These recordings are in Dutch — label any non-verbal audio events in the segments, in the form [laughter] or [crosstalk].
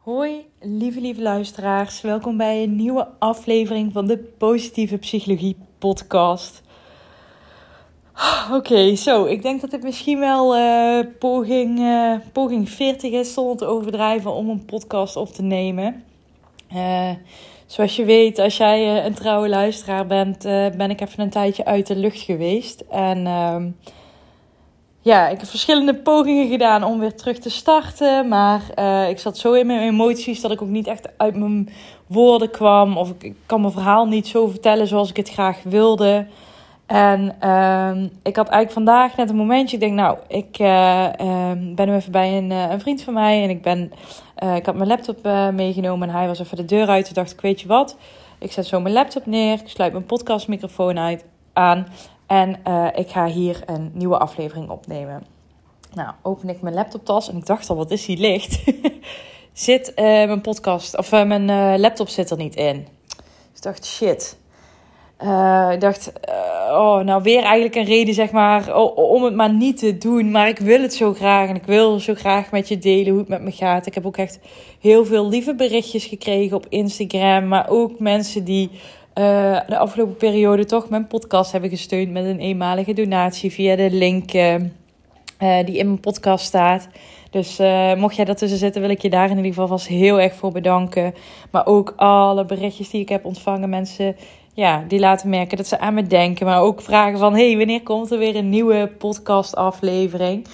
Hoi, lieve, lieve luisteraars. Welkom bij een nieuwe aflevering van de Positieve Psychologie Podcast. Oké, zo. Ik denk dat het misschien wel uh, poging, uh, poging 40 is, zonder te overdrijven, om een podcast op te nemen. Uh, zoals je weet, als jij een trouwe luisteraar bent, ben ik even een tijdje uit de lucht geweest. En ehm, ja, ik heb verschillende pogingen gedaan om weer terug te starten. Maar uh, ik zat zo in mijn emoties dat ik ook niet echt uit mijn woorden kwam. Of ik, kan mijn verhaal niet zo vertellen zoals ik het graag wilde. En uh, ik had eigenlijk vandaag net een momentje. Ik denk, nou, ik uh, ben nu even bij een, een, vriend van mij. En ik, ben, ik had mijn laptop meegenomen en hij was even de deur uit. Toen dacht ik, weet je wat? Ik zet zo mijn laptop neer. Ik sluit mijn podcastmicrofoon uit, aan. En uh, ik ga hier een nieuwe aflevering opnemen. Nou, open ik mijn laptoptas en ik dacht al, wat is die licht? [laughs] zit uh, mijn podcast, of uh, mijn laptop zit er niet in. Ik dacht, shit. ik dacht, oh, nou weer eigenlijk een reden, zeg maar, om het maar niet te doen. Maar ik wil het zo graag en ik wil zo graag met je delen hoe het met me gaat. Ik heb ook echt heel veel lieve berichtjes gekregen op Instagram. Maar ook mensen die uh, de afgelopen periode toch mijn podcast hebben gesteund met een eenmalige donatie via de link uh, die in mijn podcast staat. Dus mocht jij daartussen zitten, wil ik je daar in ieder geval vast heel erg voor bedanken. Maar ook alle berichtjes die ik heb ontvangen, mensen ja, die laten merken dat ze aan me denken. Maar ook vragen van, hey, wanneer komt er weer een nieuwe podcast aflevering?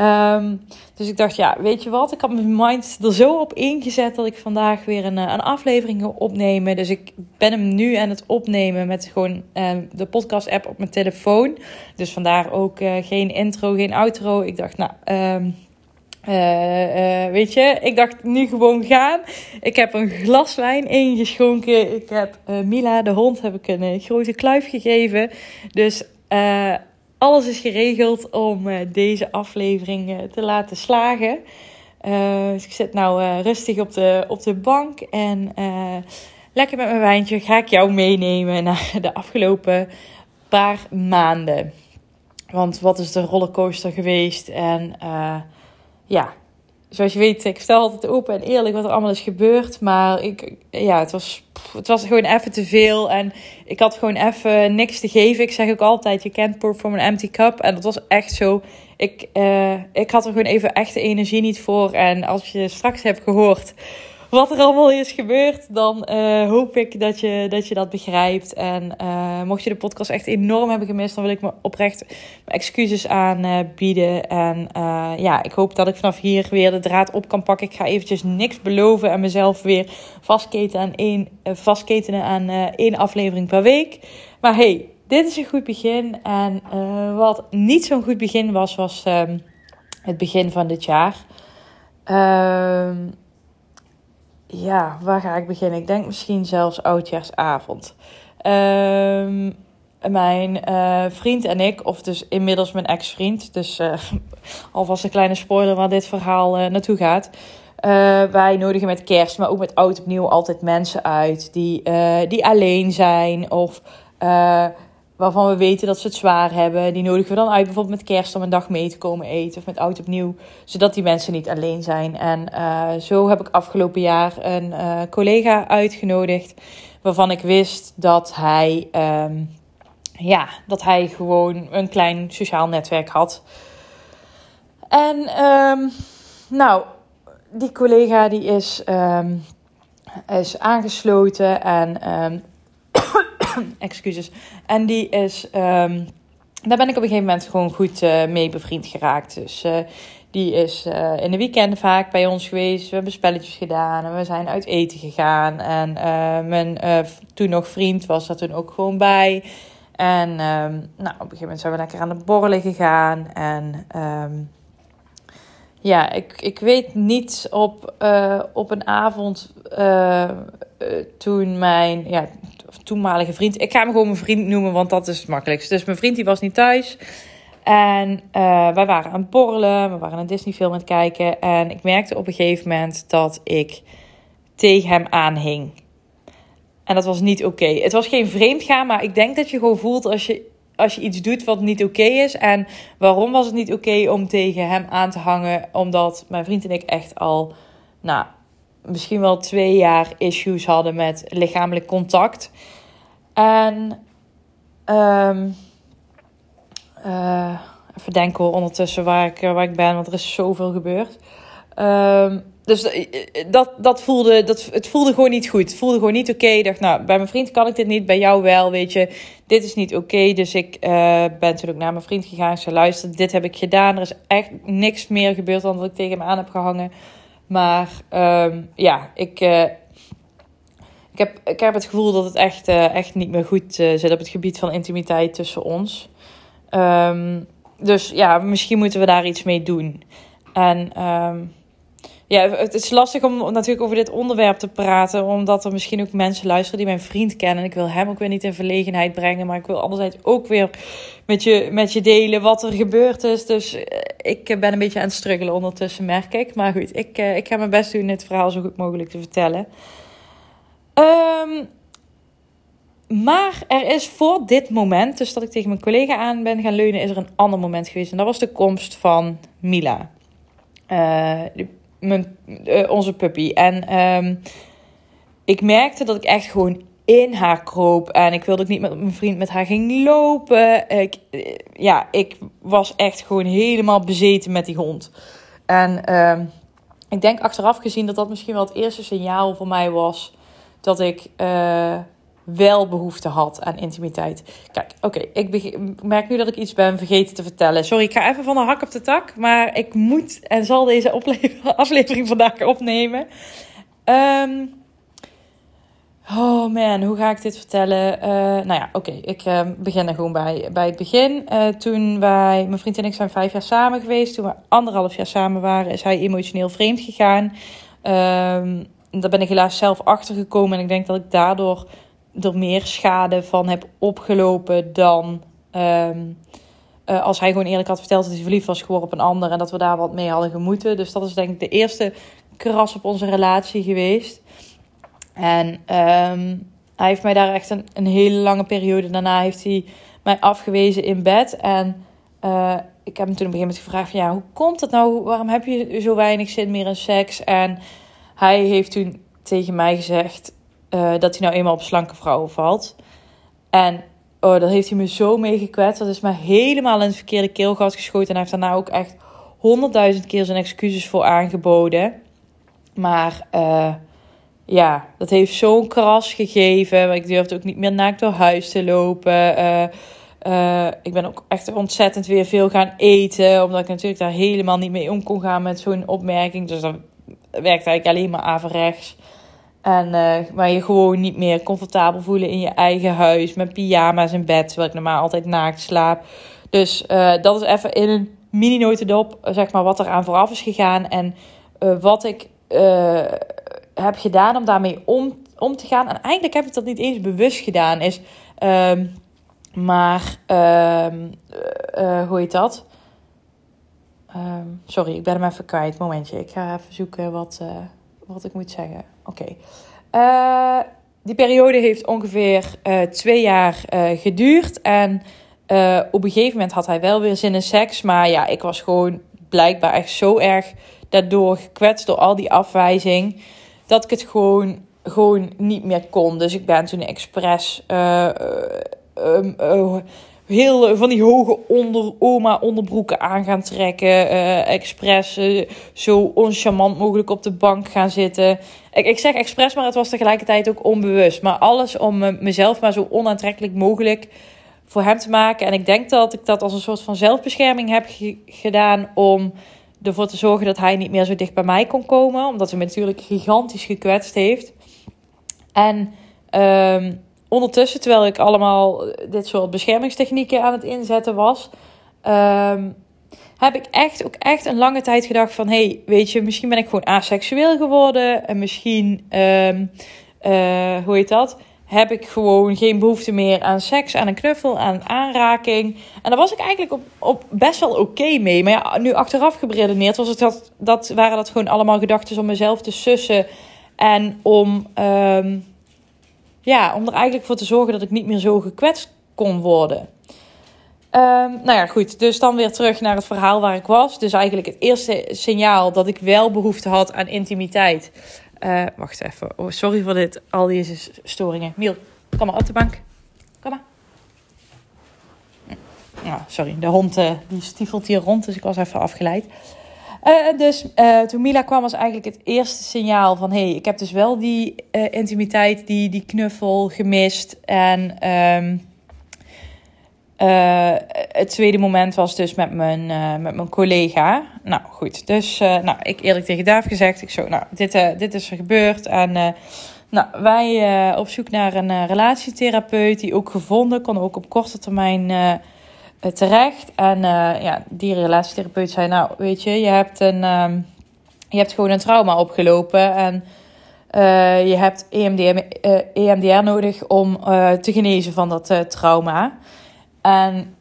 Um, dus ik dacht, ja, weet je wat? Ik had mijn mind er zo op ingezet dat ik vandaag weer een, eh, een aflevering opnemen. Dus ik ben hem nu aan het opnemen met gewoon uh, de podcast-app op mijn telefoon. Dus vandaar ook uh, geen intro, geen outro. Ik dacht, nou, um, weet je, ik dacht nu gewoon gaan. Ik heb een glas wijn ingeschonken. Ik heb Mila, de hond, heb ik een grote kluif gegeven. Dus alles is geregeld om uh, deze aflevering uh, te laten slagen. Uh, dus ik zit nou rustig op de, op de bank en lekker met mijn wijntje ga ik jou meenemen naar [laughs] de afgelopen paar maanden. Want wat is de rollercoaster geweest? En ja, zoals je weet, ik vertel altijd open en eerlijk wat er allemaal is gebeurd. Maar ik, ja, het was, het was gewoon even te veel. En ik had gewoon even niks te geven. Ik zeg ook altijd, je kent pour from an empty cup. En dat was echt zo. Ik, uh, ik had er gewoon even echt energie niet voor. En als je straks hebt gehoord wat er allemaal is gebeurd, dan uh, hoop ik dat je, dat je dat begrijpt. En uh, mocht je de podcast echt enorm hebben gemist, dan wil ik me oprecht mijn excuses aanbieden. En ja, ik hoop dat ik vanaf hier weer de draad op kan pakken. Ik ga eventjes niks beloven en mezelf weer vastketenen aan één, vastketenen aan één aflevering per week. Maar hey, dit is een goed begin. En wat niet zo'n goed begin was, was ehm, het begin van dit jaar. Ehm ja, waar ga ik beginnen? Ik denk misschien zelfs oudjaarsavond. Um, mijn uh, vriend en ik, of dus inmiddels mijn ex-vriend, dus uh, [laughs] alvast een kleine spoiler waar dit verhaal uh, naartoe gaat. wij nodigen met kerst, maar ook met oud opnieuw altijd mensen uit die, die alleen zijn of waarvan we weten dat ze het zwaar hebben. Die nodigen we dan uit, bijvoorbeeld met kerst om een dag mee te komen eten of met oud opnieuw, zodat die mensen niet alleen zijn. En uh, zo heb ik afgelopen jaar een uh, collega uitgenodigd, waarvan ik wist dat hij, um, ja, dat hij gewoon een klein sociaal netwerk had. En um, nou, die collega die is, um, is aangesloten en [coughs] excuses. En die is, um, daar ben ik op een gegeven moment gewoon goed uh, mee bevriend geraakt. Dus uh, die is uh, in de weekenden vaak bij ons geweest. We hebben spelletjes gedaan en we zijn uit eten gegaan. En mijn toen nog vriend was er toen ook gewoon bij. En um, nou, op een gegeven moment zijn we lekker aan het borrelen gegaan. En um, ja, ik, ik weet niet op, op een avond uh, toen mijn ja, toenmalige vriend. Ik ga hem gewoon mijn vriend noemen, want dat is het makkelijkst. Dus mijn vriend die was niet thuis. En uh, wij waren aan het borrelen. We waren een Disney film aan het kijken. En ik merkte op een gegeven moment dat ik tegen hem aanhing. En dat was niet oké. Het was geen vreemd gaan, maar ik denk dat je gewoon voelt als je, als je iets doet wat niet oké is. En waarom was het niet oké om tegen hem aan te hangen? Omdat mijn vriend en ik echt al, nou, misschien wel twee jaar issues hadden met lichamelijk contact. En um, uh, ondertussen waar ik, waar ik ben, want er is zoveel gebeurd. Um, dus eh, dat, dat voelde, dat, het voelde gewoon niet goed. Het voelde gewoon niet oké. Ik dacht, nou, bij mijn vriend kan ik dit niet, bij jou wel, weet je. Dit is niet oké. Dus ik ben toen ook naar mijn vriend gegaan. Ze luisterde, dit heb ik gedaan. Er is echt niks meer gebeurd dan dat ik tegen hem aan heb gehangen. Maar um, ja, ik, uh, ik, heb, ik heb het gevoel dat het echt, uh, echt niet meer goed zit op het gebied van intimiteit tussen ons. Um, dus ja, misschien moeten we daar iets mee doen. En um, ja, het is lastig om natuurlijk over dit onderwerp te praten, omdat er misschien ook mensen luisteren die mijn vriend kennen. En ik wil hem ook weer niet in verlegenheid brengen, maar ik wil anderzijds ook weer met je, met je delen wat er gebeurd is. Dus eh, ik ben een beetje aan het struggelen ondertussen, merk ik. Maar goed, ik, eh, ik ga mijn best doen dit verhaal zo goed mogelijk te vertellen. Um, maar er is voor dit moment, dus dat ik tegen mijn collega aan ben gaan leunen, is er een ander moment geweest. En dat was de komst van Mila. Uh, mijn, uh, onze puppy. En um, ik merkte dat ik echt gewoon in haar kroop. En ik wilde ook niet met mijn vriend met haar ging lopen. Ik, uh, ja, ik was echt gewoon helemaal bezeten met die hond. En um, ik denk achteraf gezien dat dat misschien wel het eerste signaal voor mij was dat ik uh, wel behoefte had aan intimiteit. Kijk, oké, ik merk nu dat ik iets ben vergeten te vertellen. Sorry, ik ga even van de hak op de tak, maar ik moet en zal deze aflevering [laughs] vandaag opnemen. Um, oh man, hoe ga ik dit vertellen? Uh, nou ja, oké, ik uh, begin er gewoon bij, bij het begin. Uh, toen wij, mijn vriend en ik zijn vijf jaar samen geweest. Toen we anderhalf jaar samen waren, is hij emotioneel vreemd gegaan. Um, daar ben ik helaas zelf achter gekomen en ik denk dat ik daardoor er meer schade van heb opgelopen dan um, uh, als hij gewoon eerlijk had verteld dat hij verliefd was geworden op een ander en dat we daar wat mee hadden gemoeten. Dus dat is denk ik de eerste kras op onze relatie geweest. En um, hij heeft mij daar echt een, een hele lange periode daarna heeft hij mij afgewezen in bed. En uh, ik heb hem toen op een gegeven moment gevraagd van ja, hoe komt dat nou? Waarom heb je zo weinig zin meer in seks? En hij heeft toen tegen mij gezegd: uh, dat hij nou eenmaal op slanke vrouwen valt. En oh, dat heeft hij me zo mee gekwetst. Dat is me helemaal in het verkeerde keelgat geschoten. En hij heeft daarna ook echt honderdduizend keer zijn excuses voor aangeboden. Maar uh, ja, dat heeft zo'n kras gegeven. Ik durfde ook niet meer naakt door huis te lopen. Uh, ik ben ook echt ontzettend weer veel gaan eten. Omdat ik natuurlijk daar helemaal niet mee om kon gaan met zo'n opmerking. Dus dat werkt eigenlijk alleen maar averechts. En waar je gewoon niet meer comfortabel voelen in je eigen huis. Met pyjama's in bed, terwijl ik normaal altijd naakt slaap. Dus uh, dat is even in een mini-notendop, zeg maar, wat er aan vooraf is gegaan. En wat ik heb gedaan om daarmee om, om te gaan. En eigenlijk heb ik dat niet eens bewust gedaan. Is, um, maar, um, hoe heet dat? Um, sorry, ik ben hem even kwijt. Momentje, ik ga even zoeken wat wat ik moet zeggen. Oké. Uh, die periode heeft ongeveer uh, twee jaar uh, geduurd. En op een gegeven moment had hij wel weer zin in seks. Maar ja, ik was gewoon blijkbaar echt zo erg daardoor gekwetst door al die afwijzing. Dat ik het gewoon, gewoon niet meer kon. Dus ik ben toen expres um, heel van die hoge onder, oma onderbroeken aan gaan trekken. Uh, expres uh, zo oncharmant mogelijk op de bank gaan zitten. Ik, ik zeg expres, maar het was tegelijkertijd ook onbewust. Maar alles om mezelf maar zo onaantrekkelijk mogelijk voor hem te maken. En ik denk dat ik dat als een soort van zelfbescherming heb gedaan om ervoor te zorgen dat hij niet meer zo dicht bij mij kon komen. Omdat hij me natuurlijk gigantisch gekwetst heeft. En... Um, ondertussen, terwijl ik allemaal dit soort beschermingstechnieken aan het inzetten was, um, heb ik echt ook echt een lange tijd gedacht van, hey, weet je, misschien ben ik gewoon asexueel geworden en misschien, um, uh, hoe heet dat? Heb ik gewoon geen behoefte meer aan seks, aan een knuffel, aan aanraking. En daar was ik eigenlijk op, op best wel oké mee. Maar ja, nu achteraf gebredeneerd was het dat, dat waren dat gewoon allemaal gedachten om mezelf te sussen. En om um, ja, om er eigenlijk voor te zorgen dat ik niet meer zo gekwetst kon worden. Um, nou ja, goed. Dus dan weer terug naar het verhaal waar ik was. Dus eigenlijk het eerste signaal dat ik wel behoefte had aan intimiteit. Uh, wacht even. Oh, sorry voor dit, al deze storingen. Miel, kom maar op de bank. Kom maar. Oh, sorry, de hond uh, die stiefelt hier rond, dus ik was even afgeleid. Uh, dus toen Mila kwam was eigenlijk het eerste signaal van... hé, hey, ik heb dus wel die intimiteit, die, die knuffel gemist. En uh, het tweede moment was dus met mijn, met mijn collega. Nou goed, dus nou, ik eerlijk tegen Daaf gezegd. Ik zo, nou, dit, dit is er gebeurd. En nou, wij op zoek naar een relatietherapeut. Die ook gevonden, kon ook op korte termijn terecht. En ja, die relatietherapeut zei, nou weet je, je hebt, een, um, je hebt gewoon een trauma opgelopen. En je hebt EMDR, EMDR nodig om te genezen van dat trauma. En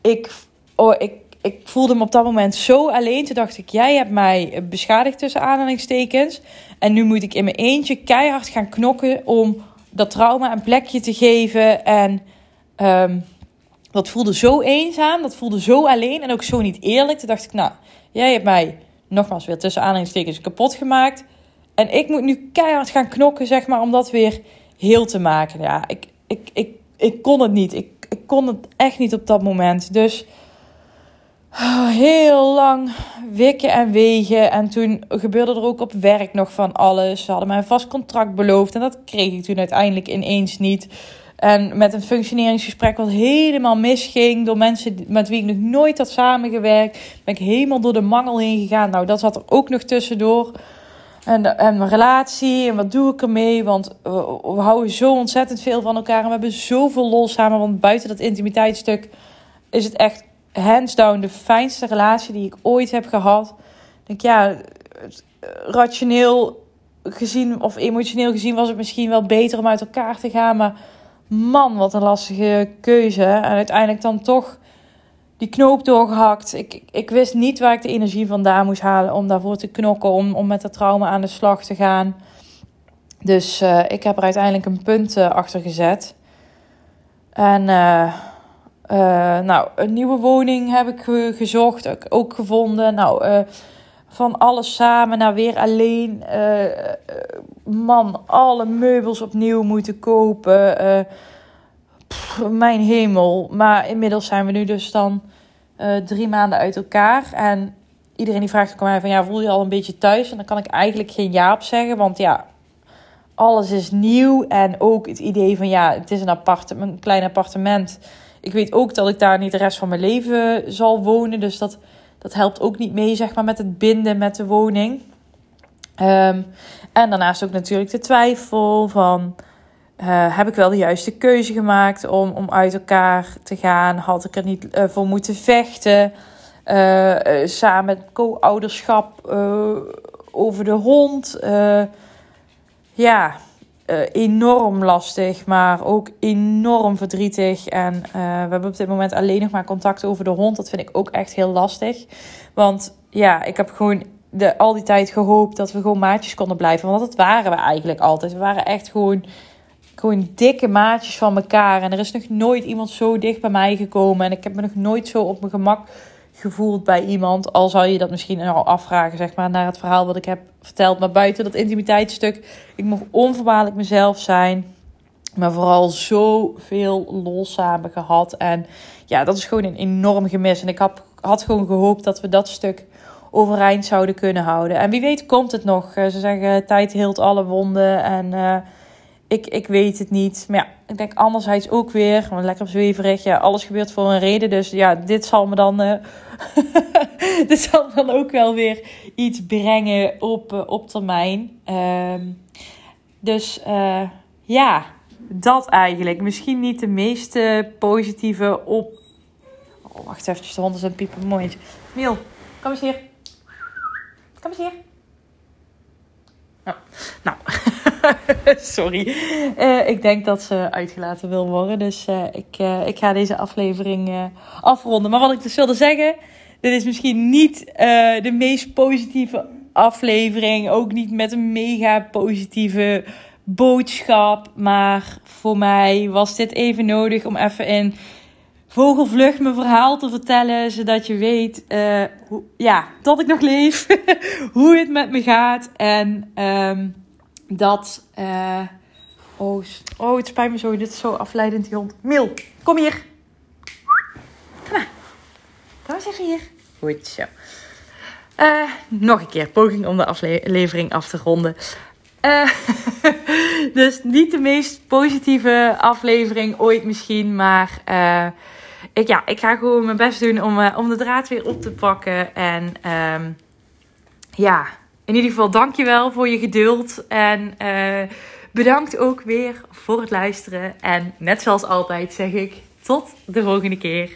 ik, oh, ik, ik voelde me op dat moment zo alleen. Toen dacht ik, jij hebt mij beschadigd tussen aanhalingstekens. En nu moet ik in mijn eentje keihard gaan knokken om dat trauma een plekje te geven. En um, dat voelde zo eenzaam, dat voelde zo alleen en ook zo niet eerlijk. Toen dacht ik, nou, jij hebt mij nogmaals weer tussen aanhalingstekens kapot gemaakt. En ik moet nu keihard gaan knokken, zeg maar, om dat weer heel te maken. Ja, ik, ik, ik, ik kon het niet. Ik ik kon het echt niet op dat moment. Dus oh, heel lang wikken en wegen. En toen gebeurde er ook op werk nog van alles. Ze hadden mij een vast contract beloofd. En dat kreeg ik toen uiteindelijk ineens niet. En met een functioneringsgesprek wat helemaal misging. Door mensen met wie ik nog nooit had samengewerkt. Ben ik helemaal door de mangel heen gegaan. Nou, dat zat er ook nog tussendoor. En, en mijn relatie en wat doe ik ermee? Want we, houden zo ontzettend veel van elkaar en we hebben zoveel lol samen. Want buiten dat intimiteitsstuk is het echt hands down de fijnste relatie die ik ooit heb gehad. Ik denk ja, rationeel gezien of emotioneel gezien was het misschien wel beter om uit elkaar te gaan. Maar man, wat een lastige keuze. En uiteindelijk dan toch die knoop doorgehakt. Ik, ik wist niet waar ik de energie vandaan moest halen om daarvoor te knokken, om, om met dat trauma aan de slag te gaan. Dus uh, ik heb er uiteindelijk een punt uh, achter gezet. En uh, nou, een nieuwe woning heb ik gezocht, ook gevonden. Nou, van alles samen naar weer alleen. man, alle meubels opnieuw moeten kopen mijn hemel. Maar inmiddels zijn we nu dus dan drie maanden uit elkaar. En iedereen die vraagt mij van ja, voel je al een beetje thuis? En dan kan ik eigenlijk geen ja op zeggen. Want ja, alles is nieuw. En ook het idee van ja, het is een, appartement, een klein appartement. Ik weet ook dat ik daar niet de rest van mijn leven zal wonen. Dus dat, dat helpt ook niet mee, zeg maar, met het binden met de woning. Um, en daarnaast ook natuurlijk de twijfel van uh, heb ik wel de juiste keuze gemaakt om, om uit elkaar te gaan? Had ik er niet uh, voor moeten vechten? Uh, samen met co-ouderschap over de hond. ja, enorm lastig, maar ook enorm verdrietig. En we hebben op dit moment alleen nog maar contact over de hond. Dat vind ik ook echt heel lastig. Want ja, ik heb gewoon de, al die tijd gehoopt dat we gewoon maatjes konden blijven. Want dat waren we eigenlijk altijd. We waren echt gewoon gewoon dikke maatjes van elkaar. En er is nog nooit iemand zo dicht bij mij gekomen. En ik heb me nog nooit zo op mijn gemak gevoeld bij iemand. Al zou je dat misschien al afvragen, zeg maar, naar het verhaal wat ik heb verteld. Maar buiten dat intimiteitsstuk, ik mocht onvoorwaardelijk mezelf zijn. Maar vooral zoveel los samen gehad. En ja, dat is gewoon een enorm gemis. En ik had, had gewoon gehoopt dat we dat stuk overeind zouden kunnen houden. En wie weet komt het nog. Ze zeggen, tijd heelt alle wonden. En... Uh, ik, ik weet het niet. Maar ja, ik denk anderzijds ook weer, lekker zweverig. Ja, alles gebeurt voor een reden. Dus ja, dit zal me dan, uh, [laughs] dit zal dan ook wel weer iets brengen op, uh, op termijn. Uh, dus uh, ja, dat eigenlijk. Misschien niet de meest positieve op... Oh, wacht even, de hond is een piepen mooitje. Miel, kom eens hier. Kom eens hier. Nou, [laughs] [laughs] sorry. Uh, ik denk dat ze uitgelaten wil worden. Dus uh, ik, uh, ik ga deze aflevering afronden. Maar wat ik dus wilde zeggen. Dit is misschien niet de meest positieve aflevering. Ook niet met een mega positieve boodschap. Maar voor mij was dit even nodig om even in vogelvlucht mijn verhaal te vertellen, zodat je weet hoe, ja, dat ik nog leef, [laughs] hoe het met me gaat en um, dat. Uh, oh, oh, het spijt me zo, dit is zo afleidend, die hond. Mil, kom hier. Kom maar. Kom eens even hier. Goed zo. Uh, nog een keer, poging om de aflevering af te ronden. Uh, [laughs] dus niet de meest positieve aflevering ooit misschien, maar uh, ik, ja, ik ga gewoon mijn best doen om, om de draad weer op te pakken. En um, ja, in ieder geval dankjewel voor je geduld en bedankt ook weer voor het luisteren. En net zoals altijd zeg ik, tot de volgende keer.